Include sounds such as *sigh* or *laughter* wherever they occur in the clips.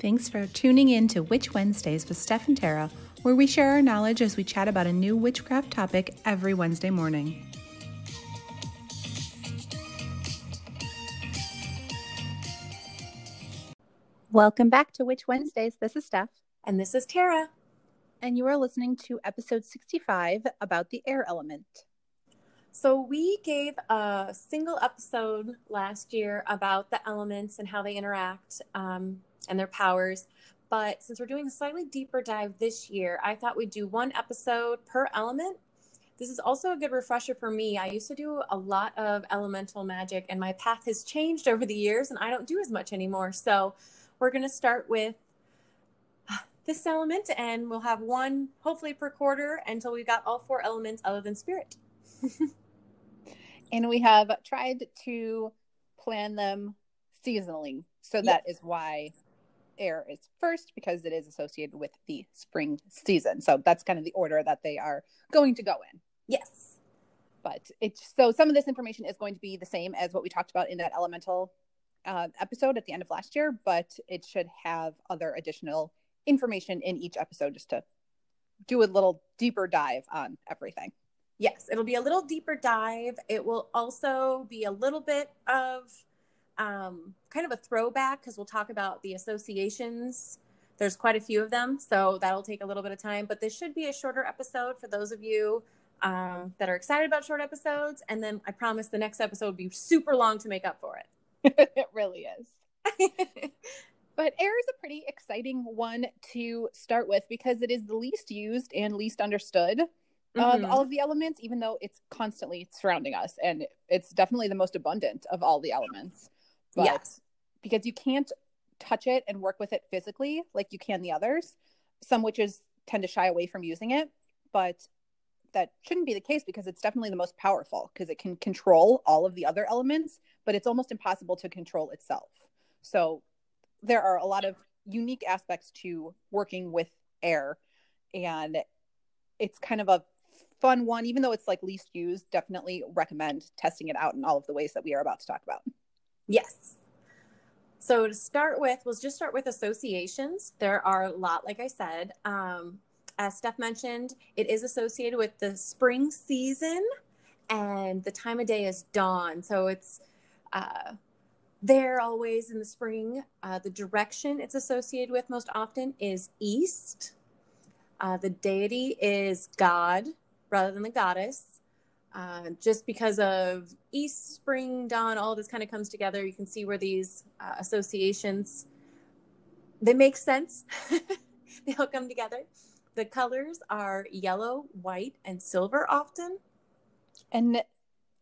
Thanks for tuning in to Witch Wednesdays with Steph and Tara, where we share our knowledge as we chat about a new witchcraft topic every Wednesday morning. Welcome back to Witch Wednesdays. This is Steph. And this is Tara. And you are listening to episode 65 about the air element. So, we gave a single episode last year about the elements and how they interact um, and their powers. But since we're doing a slightly deeper dive this year, I thought we'd do one episode per element. This is also a good refresher for me. I used to do a lot of elemental magic, and my path has changed over the years, and I don't do as much anymore. So, we're going to start with this element, and we'll have one hopefully per quarter until we've got all four elements other than spirit. *laughs* and we have tried to plan them seasonally. So that is why air is first because it is associated with the spring season. So that's kind of the order that they are going to go in. Yes. But it's so some of this information is going to be the same as what we talked about in that elemental uh, episode at the end of last year, but it should have other additional information in each episode just to do a little deeper dive on everything. Yes, it'll be a little deeper dive. It will also be a little bit of um, kind of a throwback because we'll talk about the associations. There's quite a few of them, so that'll take a little bit of time. But this should be a shorter episode for those of you um, that are excited about short episodes. And then I promise the next episode will be super long to make up for it. *laughs* it really is. *laughs* but air is a pretty exciting one to start with because it is the least used and least understood mm-hmm. of all of the elements, even though it's constantly surrounding us. And it's definitely the most abundant of all the elements. But yes. because you can't touch it and work with it physically like you can the others, some witches tend to shy away from using it. But that shouldn't be the case because it's definitely the most powerful because it can control all of the other elements, but it's almost impossible to control itself. So there are a lot of unique aspects to working with air and it's kind of a fun one even though it's like least used definitely recommend testing it out in all of the ways that we are about to talk about yes so to start with we'll just start with associations there are a lot like i said um, as Steph mentioned, it is associated with the spring season and the time of day is dawn. So it's uh, there always in the spring. Uh, the direction it's associated with most often is east. Uh, the deity is God rather than the goddess. Uh, just because of east, spring, dawn, all this kind of comes together. You can see where these uh, associations they make sense. *laughs* they all come together. The colors are yellow, white, and silver often. And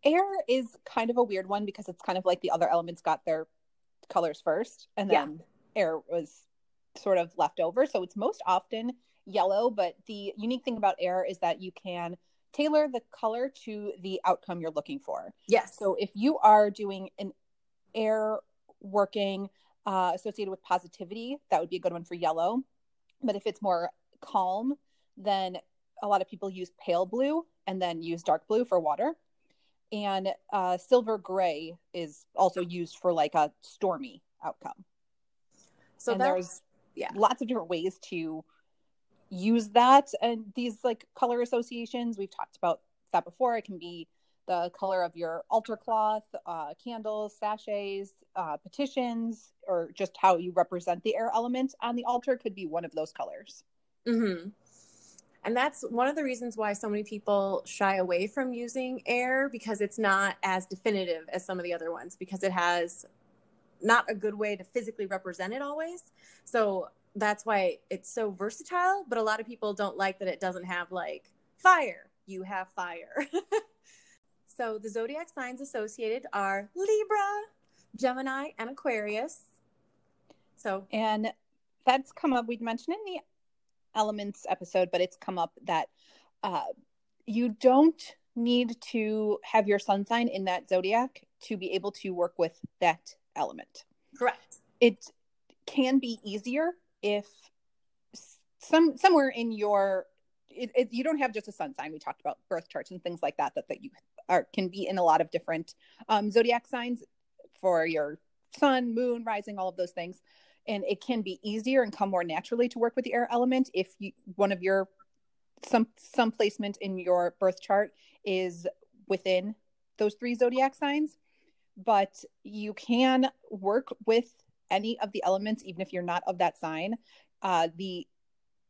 air is kind of a weird one because it's kind of like the other elements got their colors first and then yeah. air was sort of left over. So it's most often yellow, but the unique thing about air is that you can tailor the color to the outcome you're looking for. Yes. So if you are doing an air working uh, associated with positivity, that would be a good one for yellow. But if it's more calm, then a lot of people use pale blue and then use dark blue for water. And uh, silver gray is also used for like a stormy outcome. So there's yeah lots of different ways to use that and these like color associations we've talked about that before. It can be the color of your altar cloth, uh, candles, sachets, uh, petitions, or just how you represent the air element on the altar could be one of those colors. Mm-hmm. And that's one of the reasons why so many people shy away from using air because it's not as definitive as some of the other ones because it has not a good way to physically represent it always. So that's why it's so versatile, but a lot of people don't like that it doesn't have like fire. You have fire. *laughs* so the zodiac signs associated are Libra, Gemini, and Aquarius. So, and that's come up. We'd mentioned in the elements episode, but it's come up that uh, you don't need to have your sun sign in that zodiac to be able to work with that element. Correct. It can be easier if some somewhere in your it, it, you don't have just a sun sign. We talked about birth charts and things like that that, that you are can be in a lot of different um, zodiac signs for your sun, moon, rising, all of those things and it can be easier and come more naturally to work with the air element if you one of your some some placement in your birth chart is within those three zodiac signs but you can work with any of the elements even if you're not of that sign uh, the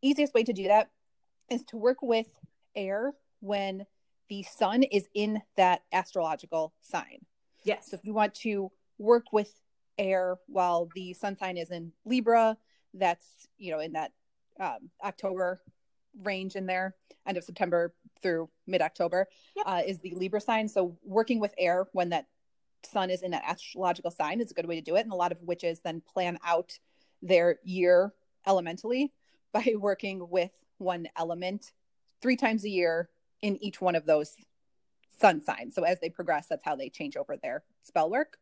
easiest way to do that is to work with air when the sun is in that astrological sign Yes. so if you want to work with air while the sun sign is in Libra, that's, you know, in that um, October range in there, end of September through mid October, Yep. uh, is the Libra sign. So working with air when that sun is in that astrological sign is a good way to do it. And a lot of witches then plan out their year elementally *laughs* by working with one element three times a year in each one of those sun signs. So as they progress, that's how they change over their spell work.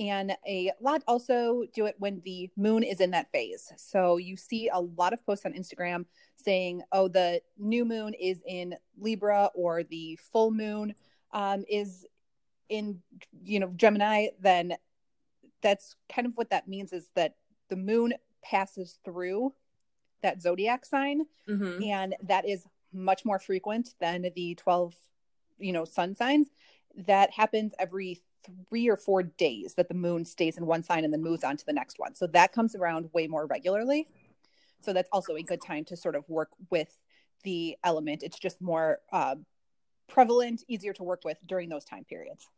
And a lot also do it when the moon is in that phase. So you see a lot of posts on Instagram saying, oh, the new moon is in Libra or the full moon um, is in, you know, Gemini. Then that's kind of what that means is that the moon passes through that zodiac sign hmm and that is much more frequent than the 12 you know sun signs. That happens every three or four days that the moon stays in one sign and then moves on to the next one. So that comes around way more regularly. So that's also a good time to sort of work with the element. It's just more uh, prevalent easier to work with during those time periods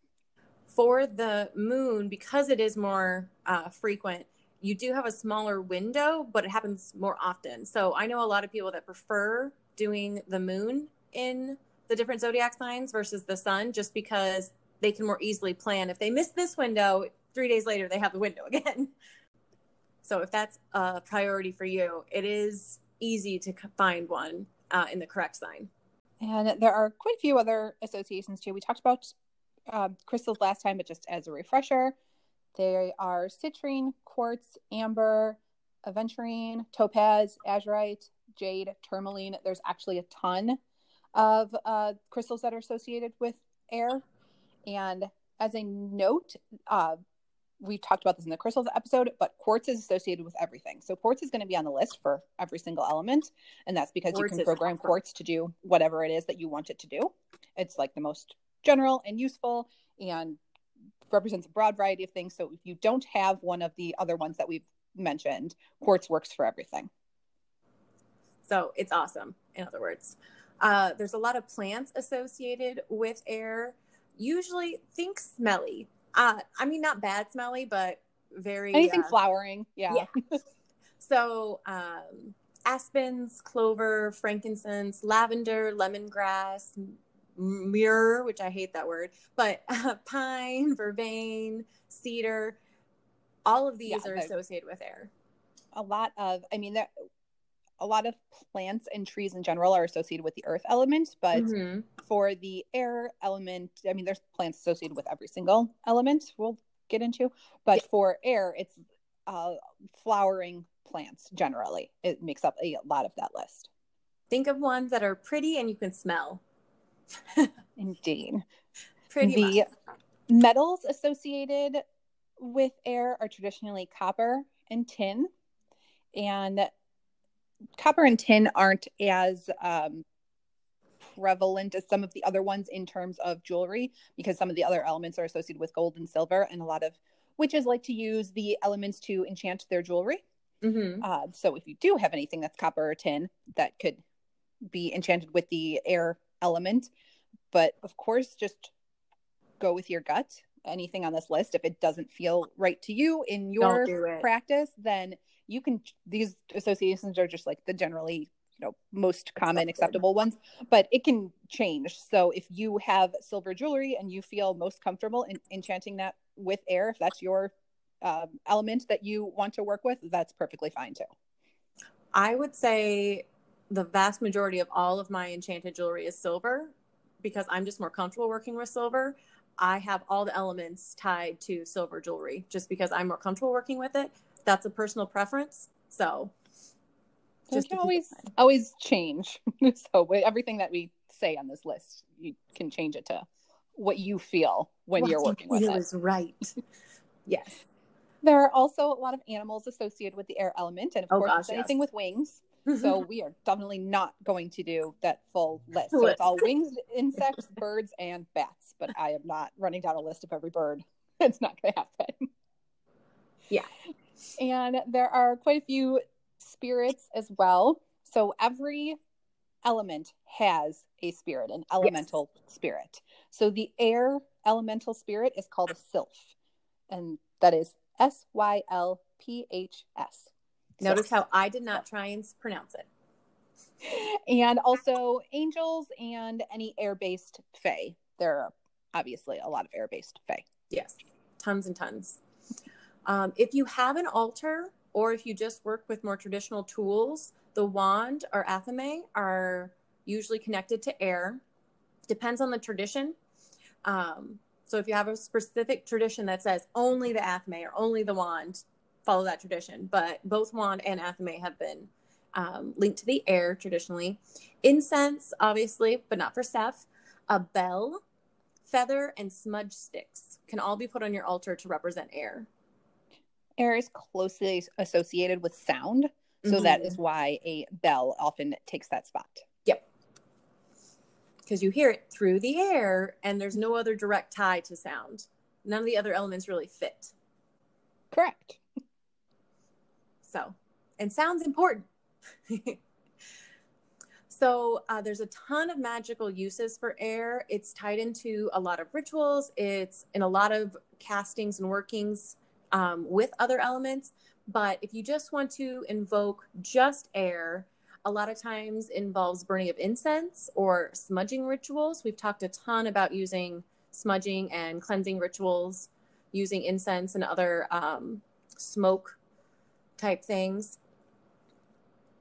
For the moon, because it is more uh, frequent, you do have a smaller window, but it happens more often. So I know a lot of people that prefer doing the moon in the different zodiac signs versus the sun, just because they can more easily plan. If they miss this window, three days later they have the window *laughs* again. So if that's a priority for you, it is easy to find one uh, in the correct sign. And there are quite a few other associations too. We talked about um, crystals last time, but just as a refresher, they are citrine, quartz, amber, aventurine, topaz, azurite, jade, tourmaline. There's actually a ton of uh, crystals that are associated with air. And as a note, uh, we talked about this in the crystals episode, but quartz is associated with everything. So quartz is going to be on the list for every single element, and that's because Quartz you can program awesome. quartz to do whatever it is that you want it to do. It's like the most general and useful, and represents a broad variety of things. So if you don't have one of the other ones that we've mentioned, quartz works for everything. So it's awesome, in other words. Uh, there's a lot of plants associated with air. Usually, think smelly. Uh, I mean, not bad smelly, but very Anything uh, flowering, yeah. Yeah. *laughs* So, um, aspens, clover, frankincense, lavender, lemongrass, m- myrrh, which I hate that word, but uh, pine, vervain, cedar. All of these Yeah, are associated with air. a lot of i mean there a lot of plants and trees in general are associated with the earth element but Mhm. for the air element i mean there's plants associated with every single element we'll get into but for air it's uh, flowering plants generally it makes up a lot of that list Think of ones that are pretty and you can smell. *laughs* indeed Pretty the much. metals associated with air are traditionally copper and tin and copper and tin aren't as um, prevalent as some of the other ones in terms of jewelry because some of the other elements are associated with gold and silver and a lot of witches like to use the elements to enchant their jewelry Mhm. uh, so if you do have anything that's copper or tin that could be enchanted with the air element but of course just go with your gut. Anything on this list if it doesn't feel right to you in your do practice then you can these associations are just like the generally you know most common acceptable ones but it can change. So if you have silver jewelry and you feel most comfortable in enchanting that with air if that's your um, element that you want to work with that's perfectly fine too. I would say the vast majority of all of my enchanted jewelry is silver because I'm just more comfortable working with silver. I have all the elements tied to silver jewelry just because I'm more comfortable working with it. That's a personal preference. So Just can always always change. *laughs* so with everything that we say on this list, you can change it to what you feel when what you're you working with it. is right. *laughs* yes. *laughs* There are also a lot of animals associated with the air element, and of Oh, course, gosh, it's anything yes. with wings. So *laughs* we are definitely not going to do that full list. So it's all winged insects, birds, and bats. But I am not running down a list of every bird. *laughs* It's not going to happen. Yeah. And there are quite a few spirits as well. So every element has a spirit, an elemental spirit. So the air elemental spirit is called a sylph, and that is S Y L P H S. Notice how I did not *laughs* try and pronounce it. and also angels and any air-based fae. There are obviously a lot of air-based fae. Yes, tons and tons. Um, if you have an altar or if you just work with more traditional tools, the wand or athame are usually connected to air. Depends on the tradition. Um, so if you have a specific tradition that says only the athame or only the wand, follow that tradition. But both wand and athame have been um, linked to the air traditionally. Incense, obviously, but not for Steph. A bell, feather, and smudge sticks can all be put on your altar to represent air. Air is closely associated with sound, so that Mhm. is why a bell often takes that spot. Yep. Because you hear it through the air and there's no other direct tie to sound. None of the other elements really fit. Correct. So, and sound's important. *laughs* so, uh, there's a ton of magical uses for air. It's tied into a lot of rituals, it's in a lot of castings and workings um, with other elements. But if you just want to invoke just air, a lot of times involves burning of incense or smudging rituals. We've talked a ton about using smudging and cleansing rituals, using incense and other um, smoke type things.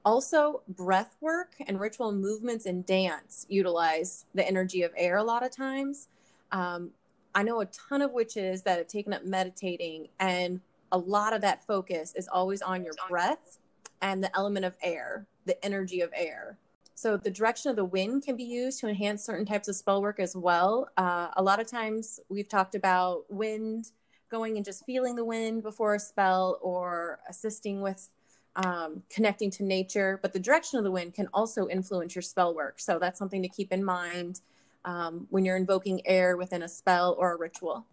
Also, breath work and ritual movements and dance utilize the energy of air a lot of times. Um, I know a ton of witches that have taken up meditating, and a lot of that focus is always on your breath and the element of air, the energy of air. So, the direction of the wind can be used to enhance certain types of spell work as well. Uh, a lot of times, we've talked about wind going and just feeling the wind before a spell or assisting with um, connecting to nature, but the direction of the wind can also influence your spell work. So that's something to keep in mind um, when you're invoking air within a spell or a ritual.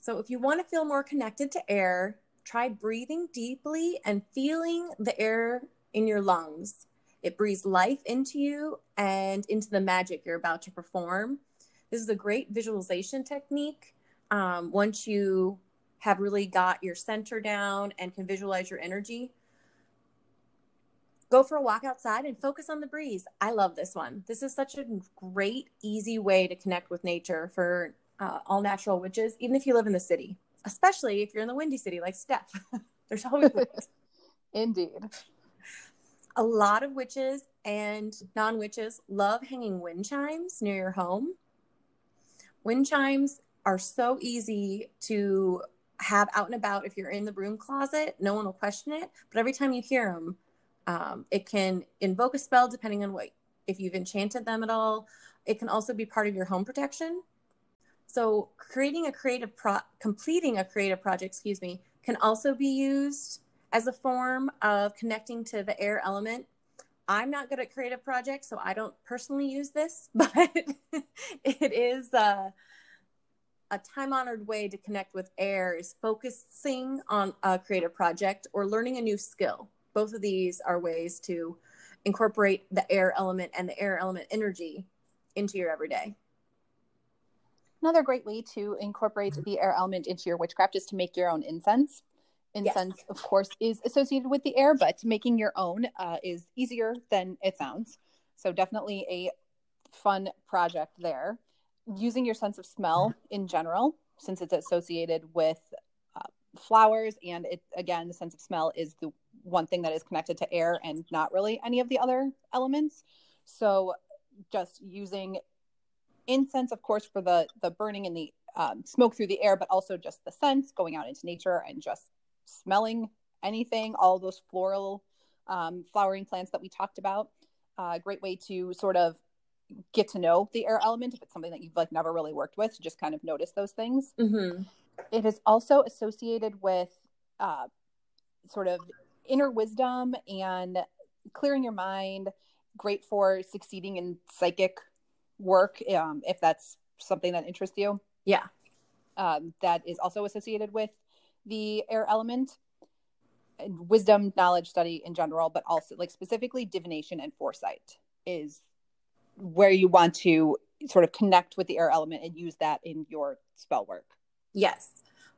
So if you want to feel more connected to air, try breathing deeply and feeling the air in your lungs. It breathes life into you and into the magic you're about to perform. This is a great visualization technique. Um, once you have really got your center down and can visualize your energy, go for a walk outside and focus on the breeze. I love this one. This is such a great, easy way to connect with nature for uh, all natural witches, even if you live in the city, especially if you're in the windy city like Steph. *laughs* There's always wind. *laughs* Indeed. a lot of witches and non witches love hanging wind chimes near your home. Wind chimes are so easy to have out and about if you're in the broom closet. No one will question it. But every time you hear them, um, it can invoke a spell depending on what, if you've enchanted them at all. It can also be part of your home protection. So, creating a creative pro, completing a creative project, excuse me, can also be used as a form of connecting to the air element. I'm not good at creative projects, so I don't personally use this, *laughs* but it is uh, a time honored way to connect with air is focusing on a creative project or learning a new skill. Both of these are ways to incorporate the air element and the air element energy into your everyday. Another great way to incorporate the air element into your witchcraft is to make your own incense. Incense, of course, is associated with the air, but making your own uh, is easier than it sounds. So, definitely a fun project there. Using your sense of smell in general, since it's associated with uh, flowers, and it again, the sense of smell is the one thing that is connected to air and not really any of the other elements. So, just using incense, of course, for the the burning and the um, smoke through the air, but also just the sense going out into nature and just smelling anything, all those floral um, flowering plants that we talked about. A uh, great way to sort of get to know the air element if it's something that you've like never really worked with, just kind of notice those things. Mm-hmm. It is also associated with uh, sort of inner wisdom and clearing your mind. Great for succeeding in psychic work um, if that's something that interests you. Yeah. Um, that is also associated with the air element and wisdom, knowledge, study in general, but also like specifically divination and foresight is where you want to sort of connect with the air element and use that in your spell work. Yes.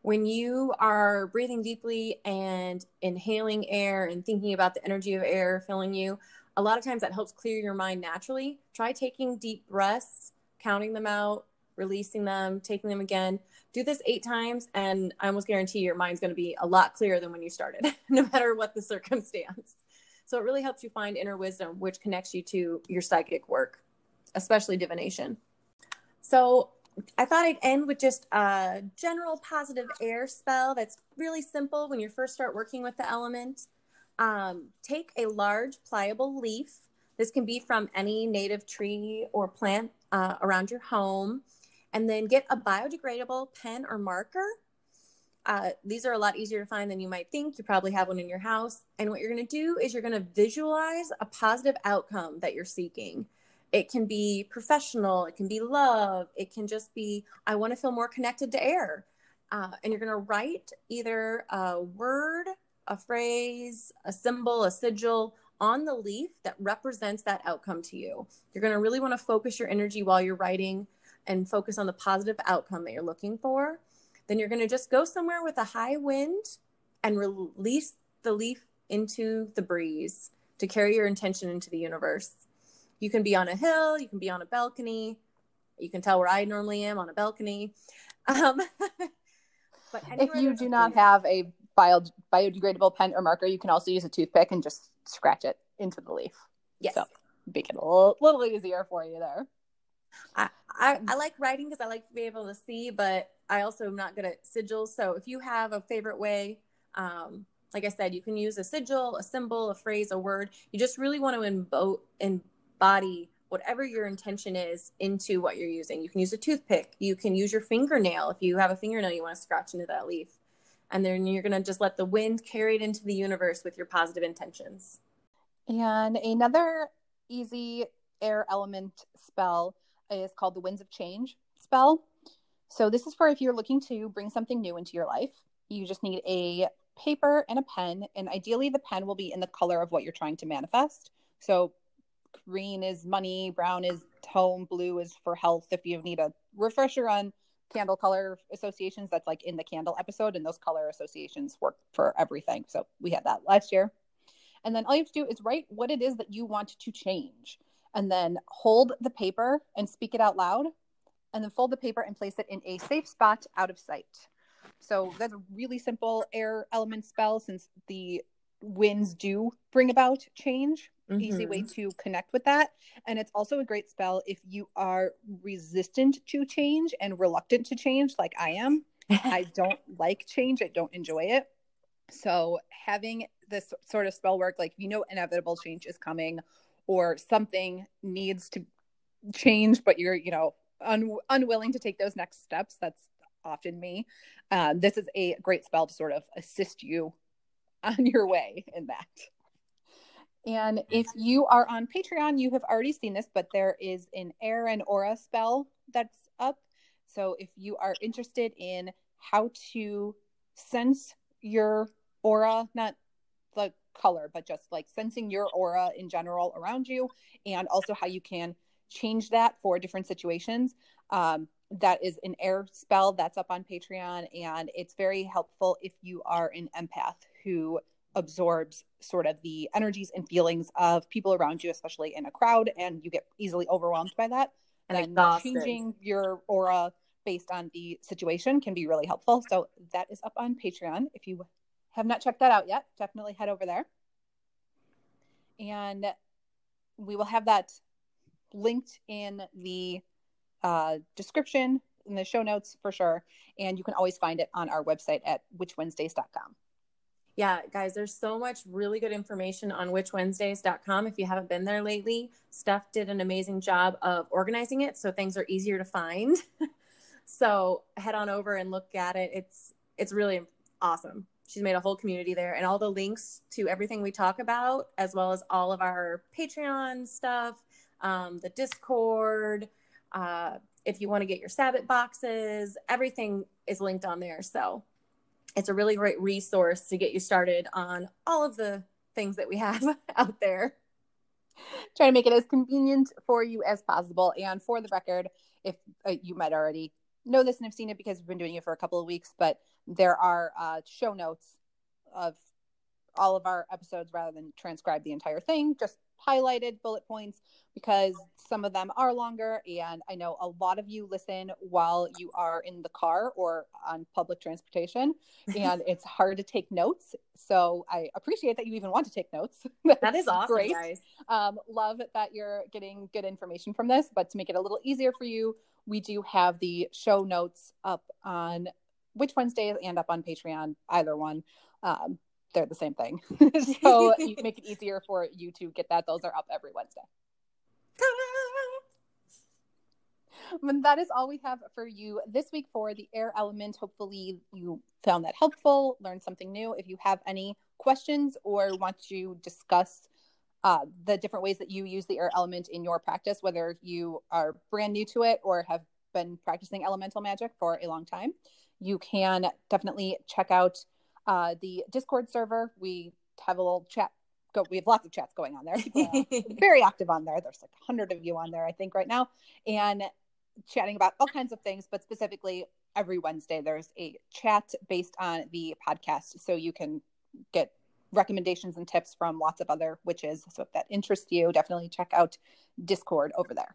When you are breathing deeply and inhaling air and thinking about the energy of air filling you, a lot of times that helps clear your mind naturally. Try taking deep breaths, counting them out, releasing them, taking them again. Do this eight times, and I almost guarantee your mind's going to be a lot clearer than when you started, *laughs* no matter what the circumstance. So it really helps you find inner wisdom, which connects you to your psychic work, especially divination. So I thought I'd end with just a general positive air spell that's really simple when you first start working with the element. Um, take a large pliable leaf. This can be from any native tree or plant uh, around your home. And then get a biodegradable pen or marker. Uh, these are a lot easier to find than you might think. You probably have one in your house. And what you're going to do is you're going to visualize a positive outcome that you're seeking. It can be professional, it can be love, it can just be, I want to feel more connected to air. Uh, and you're going to write either a word, a phrase, a symbol, a sigil on the leaf that represents that outcome to you. You're going to really want to focus your energy while you're writing and focus on the positive outcome that you're looking for. Then you're going to just go somewhere with a high wind and release the leaf into the breeze to carry your intention into the universe. You can be on a hill, you can be on a balcony. You can tell where I normally am on a balcony. Um, *laughs* but if you do not have a bio, biodegradable pen or marker, you can also use a toothpick and just scratch it into the leaf. Yes. So make it a little, little easier for you there. I, I, I like writing because I like to be able to see, but I also am not good at sigils. So if you have a favorite way, um, like I said, you can use a sigil, a symbol, a phrase, a word. You just really want to embo- embody whatever your intention is into what you're using. You can use a toothpick. You can use your fingernail if you have a fingernail you want to scratch into that leaf. And then you're going to just let the wind carry it into the universe with your positive intentions. And another easy air element spell is called the Winds of Change spell. So this is for if you're looking to bring something new into your life. You just need a paper and a pen, and ideally the pen will be in the color of what you're trying to manifest. So green is money, brown is home, blue is for health. If you need a refresher on candle color associations, that's like in the candle episode, and those color associations work for everything. So we had that last year. And then all you have to do is write what it is that you want to change, and then hold the paper and speak it out loud, and then fold the paper and place it in a safe spot out of sight. So that's a really simple air element spell since the winds do bring about change mm-hmm. easy way mm-hmm. to connect with that and it's also a great spell if you are resistant to change and reluctant to change like i am i *laughs* don't like change i don't enjoy it so having this sort of spell work like you know inevitable change is coming or something needs to change but you're you know un- unwilling to take those next steps that's often me uh, this is a great spell to sort of assist you *laughs* on your way in that. And if you are on Patreon, you have already seen this, but there is an air and aura spell that's up. So if you are interested in how to sense your aura, not the color, but just like sensing your aura in general around you, and also how you can change that for different situations, um, that is an air spell that's up on Patreon. And it's very helpful if you are an empath who absorbs sort of the energies and feelings of people around you, especially in a crowd, and you get easily overwhelmed by that. And exhausted. changing your aura based on the situation can be really helpful. So that is up on Patreon. If you have not checked that out yet, definitely head over there. And we will have that linked in the uh, description in the show notes for sure. And you can always find it on our website at witchwednesdays.com yeah, guys, there's so much really good information on witchwednesdays.com. If you haven't been there lately, Steph did an amazing job of organizing it so things are easier to find. *laughs* so head on over and look at it. It's it's really awesome. she's made a whole community there, and all the links to everything we talk about, as well as all of our Patreon stuff, um, the Discord. Uh, if you want to get your Sabbat boxes, everything is linked on there. So it's a really great resource to get you started on all of the things that we have *laughs* out there. Try to make it as convenient for you as possible. And for the record, if uh, you might already know this and have seen it because we've been doing it for a couple of weeks, but there are uh, show notes of all of our episodes rather than transcribe the entire thing, just highlighted bullet points because some of them are longer. And I know a lot of you listen while you are in the car or on public transportation, *laughs* and it's hard to take notes. So I appreciate that you even want to take notes. *laughs* that is awesome, great. guys. Um, love that you're getting good information from this. But to make it a little easier for you, we do have the show notes up on Witch Wednesdays and up on Patreon, either one. Um, they're the same thing. *laughs* *laughs* so you *laughs* make it easier for you to get that. Those are up every Wednesday. That is all we have for you this week for the air element. Hopefully, you found that helpful, learned something new. If you have any questions or want to discuss uh, the different ways that you use the air element in your practice, whether you are brand new to it or have been practicing elemental magic for a long time, you can definitely check out uh, the Discord server. We have a little chat. Go, we have lots of chats going on there. *laughs* very active on there. There's like a hundred of you on there, I think, right now, and chatting about all kinds of things. But specifically, every Wednesday there's a chat based on the podcast, so you can get recommendations and tips from lots of other witches. So if that interests you, definitely check out Discord over there.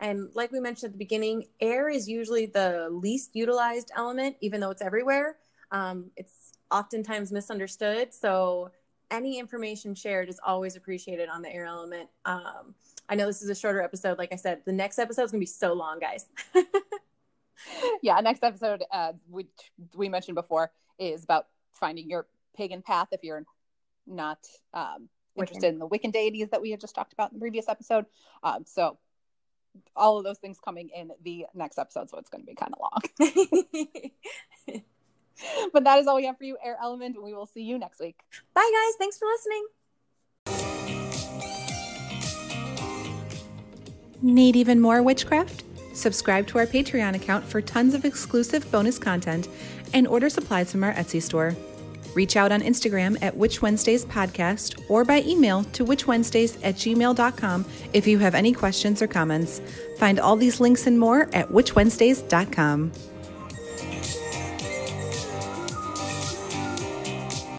And like we mentioned at the beginning, air is usually the least utilized element, even though it's everywhere. Um, it's oftentimes misunderstood. So any information shared is always appreciated on the air element. Um, I know this is a shorter episode. Like I said, the next episode is gonna be so long, guys. *laughs* yeah, next episode, uh, which we mentioned before, is about finding your pagan path if you're not um, interested in the Wiccan deities that we had just talked about in the previous episode. Um, so all of those things coming in the next episode, so it's going to be kind of long. *laughs* *laughs* but that is all we have for you, Air Element, and we will see you next week. Bye, guys. Thanks for listening. Need even more witchcraft? Subscribe to our Patreon account for tons of exclusive bonus content and order supplies from our Etsy store. Reach out on Instagram at Witch Wednesdays Podcast or by email to witchwednesdays at gmail.com if you have any questions or comments. Find all these links and more at witchwednesdays.com.